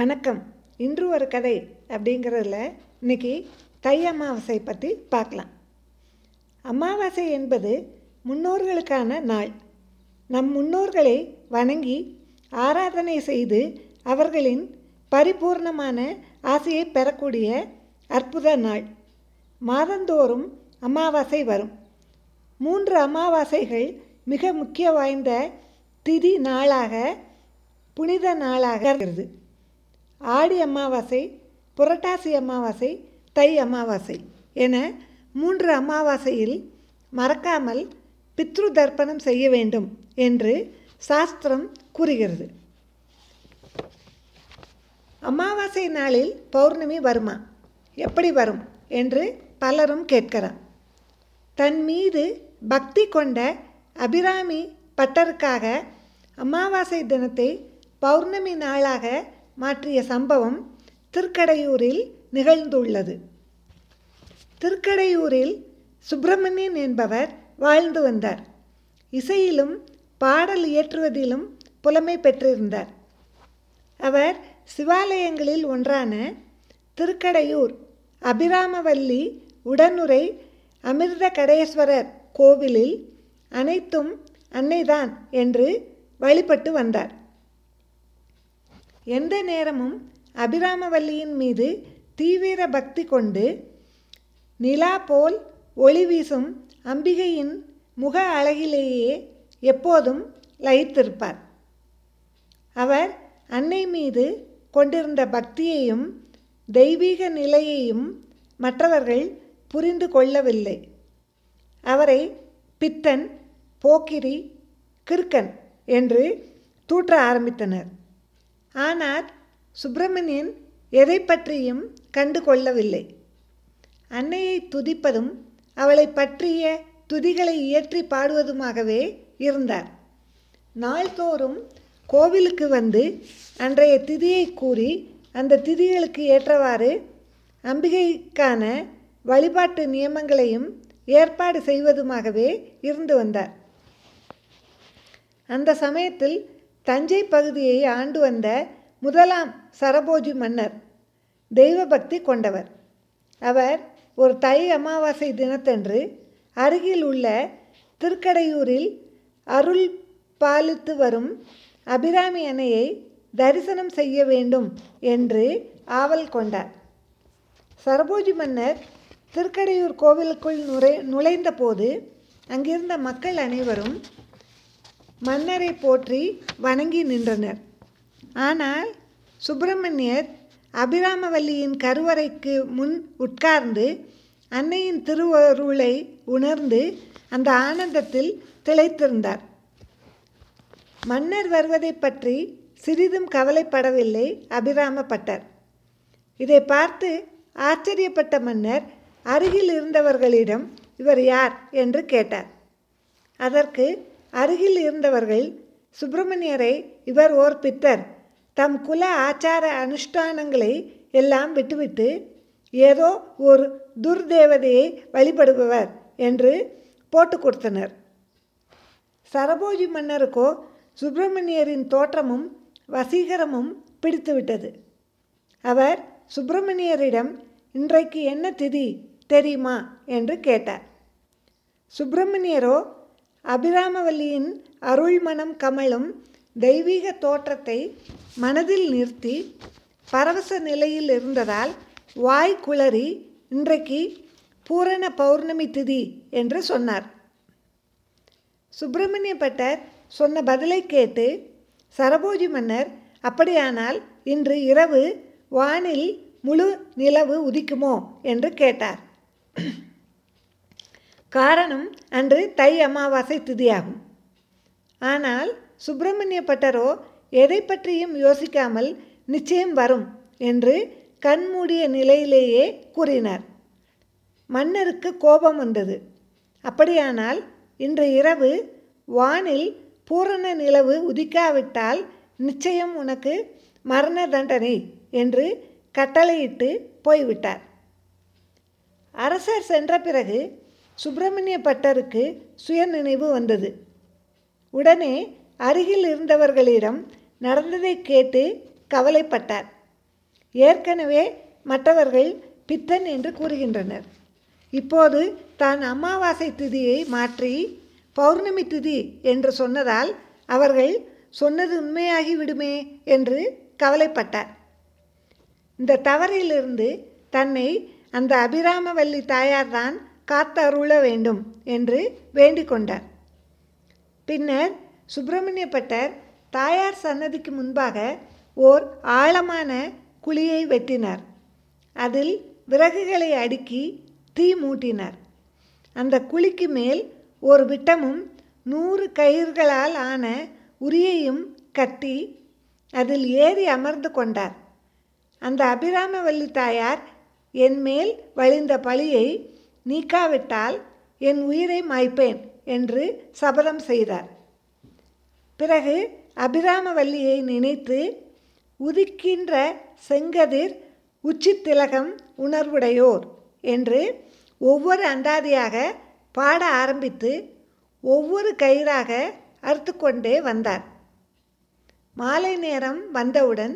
வணக்கம். இன்று ஒரு கதை அப்படிங்கிறதுல இன்னைக்கு தை அமாவாசை பற்றி பார்க்கலாம். அமாவாசை என்பது முன்னோர்களுக்கான நாள். நம் முன்னோர்களை வணங்கி ஆராதனை செய்து அவர்களின் பரிபூர்ணமான ஆசையை பெறக்கூடிய அற்புத நாள். மாதந்தோறும் அமாவாசை வரும். மூன்று அமாவாசைகள் மிக முக்கிய வாய்ந்த திதி நாளாக புனித நாளாக இருக்கிறது ஆடி அமாவாசை புரட்டாசி அமாவாசை தை அமாவாசை என மூன்று அமாவாசையில் மறக்காமல் பித்ரு தர்ப்பணம் செய்ய வேண்டும் என்று சாஸ்திரம் கூறுகிறது. அமாவாசை நாளில் பௌர்ணமி வருமா? எப்படி வரும்? என்று பலரும் கேட்கிறார் தன் மீது பக்தி கொண்ட அபிராமி பட்டருக்காக அமாவாசை தினத்தை பௌர்ணமி நாளாக மாற்றிய சம்பவம் திருக்கடையூரில் நிகழ்ந்துள்ளது. திருக்கடையூரில் சுப்பிரமணியன் என்பவர் வாழ்ந்து வந்தார். இசையிலும் பாடல் இயற்றுவதிலும் புலமை பெற்றிருந்தார். அவர் சிவாலயங்களில் ஒன்றான திருக்கடையூர் அபிராமவல்லி உடனுரை அமிர்த கடேஸ்வரர் கோவிலில் அனைத்தும் அன்னைதான் என்று வழிபட்டு வந்தார். எந்த நேரமும் அபிராமவல்லியின் மீது தீவிர பக்தி கொண்டு நிலா போல் ஒளி வீசும் அம்பிகையின் முக அழகிலேயே எப்போதும் லயித்திருப்பார். அவர் அன்னை மீது கொண்டிருந்த பக்தியையும் தெய்வீக நிலையையும் மற்றவர்கள் புரிந்து கொள்ளவில்லை. அவரை பித்தன் போக்கிரி கிறுக்கன் என்று தூற்ற ஆரம்பித்தனர். ஆனால் சுப்பிரமணியன் எதை பற்றியும் கண்டு கொள்ளவில்லை அன்னையை துதிப்பதும் அவளை பற்றிய துதிகளை இயற்றி பாடுவதுமாகவே இருந்தார். நாள்தோறும் கோவிலுக்கு வந்து அன்றைய திதியை கூறி அந்த திதிகளுக்கு ஏற்றவாறு அம்பிகைக்கான வழிபாட்டு நியமங்களையும் ஏற்பாடு செய்வதுமாகவே இருந்து வந்தார். அந்த சமயத்தில் தஞ்சை பகுதியை ஆண்டு வந்த முதலாம் சரபோஜி மன்னர் தெய்வபக்தி கொண்டவர். அவர் ஒரு தை அமாவாசை தினத்தன்று அருகில் உள்ள திருக்கடையூரில் அருள் பாலித்து வரும் அபிராமி அணையை தரிசனம் செய்ய வேண்டும் என்று ஆவல் கொண்டார். சரபோஜி மன்னர் திருக்கடையூர் கோவிலுக்குள் நுழை நுழைந்தபோது அங்கிருந்த மக்கள் அனைவரும் மன்னரை போற்றி வணங்கி நின்றனர். ஆனால் சுப்பிரமணியர் அபிராமவல்லியின் கருவறைக்கு முன் உட்கார்ந்து அன்னையின் திருவருளை உணர்ந்து அந்த ஆனந்தத்தில் திளைத்திருந்தார். மன்னர் வருவதை பற்றி சிறிதும் கவலைப்படவில்லை அபிராமப்பட்டர். இதை பார்த்து ஆச்சரியப்பட்ட மன்னர் அருகில் இருந்தவர்களிடம் இவர் யார்? என்று கேட்டார். அதற்கு அருகில் இருந்தவர்கள் சுப்பிரமணியரை இவர் ஓர் பித்தர். தம் குல ஆச்சார அனுஷ்டானங்களை எல்லாம் விட்டுவிட்டு ஏதோ ஒரு துர்தேவதையை வழிபடுபவர் என்று போட்டு கொடுத்தனர். சரபோஜி மன்னருக்கோ சுப்பிரமணியரின் தோற்றமும் வசீகரமும் பிடித்துவிட்டது. அவர் சுப்பிரமணியரிடம் இன்றைக்கு என்ன திதி தெரியுமா? என்று கேட்டார். சுப்பிரமணியரோ அபிராமவல்லியின் அருள்மணம் கமலும் தெய்வீக தோற்றத்தை மனதில் நிறுத்தி பரவச நிலையில் இருந்ததால் வாய் குளறி இன்றைக்கு பூரண பௌர்ணமி திதி என்று சொன்னார். சுப்பிரமணிய பட்டர் சொன்ன பதிலை கேட்டு சரபோஜி மன்னர் அப்படியானால் இன்று இரவு வானில் முழு நிலவு உதிக்குமோ? என்று கேட்டார். காரணம் அன்று தை அமாவாசை திதியாகும். ஆனால் சுப்பிரமணிய பட்டரோ எதை பற்றியும் யோசிக்காமல் நிச்சயம் வரும் என்று கண்மூடிய நிலையிலேயே கூறினார். மன்னருக்கு கோபம் வந்தது. அப்படியானால் இன்று இரவு வானில் பூரண நிலவு உதிக்காவிட்டால் நிச்சயம் உனக்கு மரண தண்டனை என்று கட்டளையிட்டு போய்விட்டார். அரசர் சென்ற பிறகு சுப்பிரமணிய பட்டருக்கு சுயநினைவு வந்தது. உடனே அருகில் இருந்தவர்களிடம் நடந்ததை கேட்டு கவலைப்பட்டார். ஏற்கனவே மற்றவர்கள் பித்தன் என்று கூறுகின்றனர். இப்போது தான் அமாவாசை திதியை மாற்றி பௌர்ணமி திதி என்று சொன்னதால் அவர்கள் சொன்னது உண்மையாகி விடுமே என்று கவலைப்பட்டார். இந்த தவறிலிருந்து தன்னை அந்த அபிராமவல்லி தாயார்தான் காத்தருள வேண்டும் என்று வேண்டிக் கொண்டார் பின்னர் சுப்பிரமணிய பட்டர் தாயார் சன்னதிக்கு முன்பாக ஓர் ஆழமான குழியை வெட்டினார். அதில் விறகுகளை அடுக்கி தீ மூட்டினார். அந்த குழிக்கு மேல் ஒரு விட்டமும் நூறு கயிர்களால் ஆன உரியையும் கட்டி அதில் ஏறி அமர்ந்து கொண்டார். அந்த அபிராமவல்லி தாயார் என் மேல் வழிந்த பழியை நீக்காவிட்டால் என் உயிரை மாய்ப்பேன் என்று சபதம் செய்தார். பிறகு அபிராமவல்லியை நினைத்து உதிக்கின்ற செங்கதிர் உச்சி திலகம் உணர்வுடையோர் என்று ஒவ்வொரு அந்தாதியாக பாட ஆரம்பித்து ஒவ்வொரு கயிறாக அறுத்து கொண்டே வந்தார். மாலை நேரம் வந்தவுடன்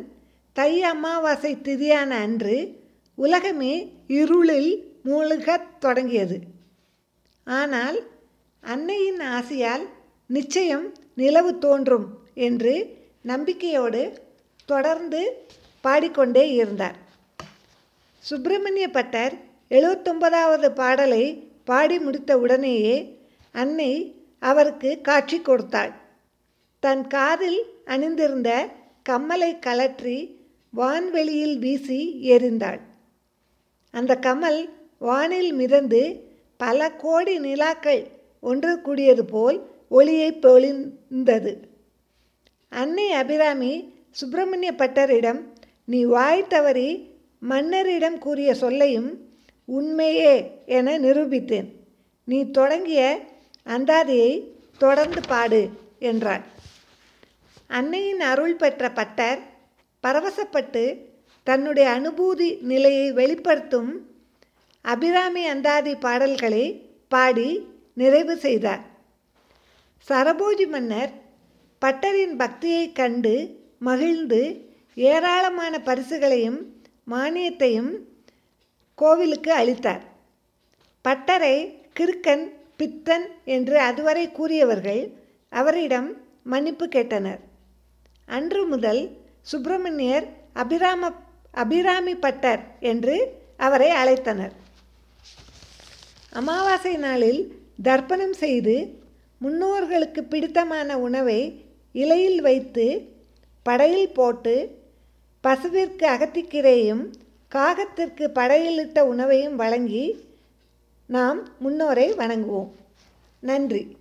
தை அமாவாசை திதியான அன்று உலகமே இருளில் மூழ்கத் தொடங்கியது. ஆனால் அன்னையின் ஆசையால் நிச்சயம் நிலவு தோன்றும் என்று நம்பிக்கையோடு தொடர்ந்து பாடிக்கொண்டே இருந்தார். சுப்பிரமணிய பட்டர் எழுபத்தொன்பதாவது பாடலை பாடி முடித்த உடனேயே அன்னை அவருக்கு காட்சி கொடுத்தாள். தன் காதில் அணிந்திருந்த கம்மலை கலற்றி வான்வெளியில் வீசி எறிந்தாள். அந்த கமல் வானில் மிதந்து பல கோடி நிலாக்கள் ஒன்று கூடியது போல் ஒளியை பொழிந்தது. அன்னை அபிராமி சுப்பிரமணிய பட்டரிடம் நீ வாய் தவறி மன்னரிடம் கூறிய சொல்லையும் உண்மையே என நிரூபித்தேன். நீ தொடங்கிய அந்தாதியை தொடர்ந்து பாடு என்றாள். அன்னையின் அருள் பெற்ற பட்டர் பரவசப்பட்டு தன்னுடைய அனுபூதி நிலையை வெளிப்படுத்தும் அபிராமி அந்தாதி பாடல்களை பாடி நிறைவு செய்தார். சரபோஜி மன்னர் பட்டரின் பக்தியைக் கண்டு மகிழ்ந்து ஏராளமான பரிசுகளையும் மானியத்தையும் கோவிலுக்கு அளித்தார். பட்டரை கிறுக்கன் பித்தன் என்று அதுவரை கூறியவர்கள் அவரிடம் மன்னிப்பு கேட்டனர். அன்று முதல் சுப்பிரமணியர் அபிராம அபிராமி பட்டர் என்று அவரை அழைத்தனர். அமாவாசை நாளில் தர்ப்பணம் செய்து முன்னோர்களுக்கு பிடித்தமான உணவை இலையில் வைத்து படையில் போட்டு பசுவிற்கு அகத்திக்கீரையும் காகத்திற்கு படையிலிட்ட உணவையும் வழங்கி நாம் முன்னோரை வணங்குவோம். நன்றி.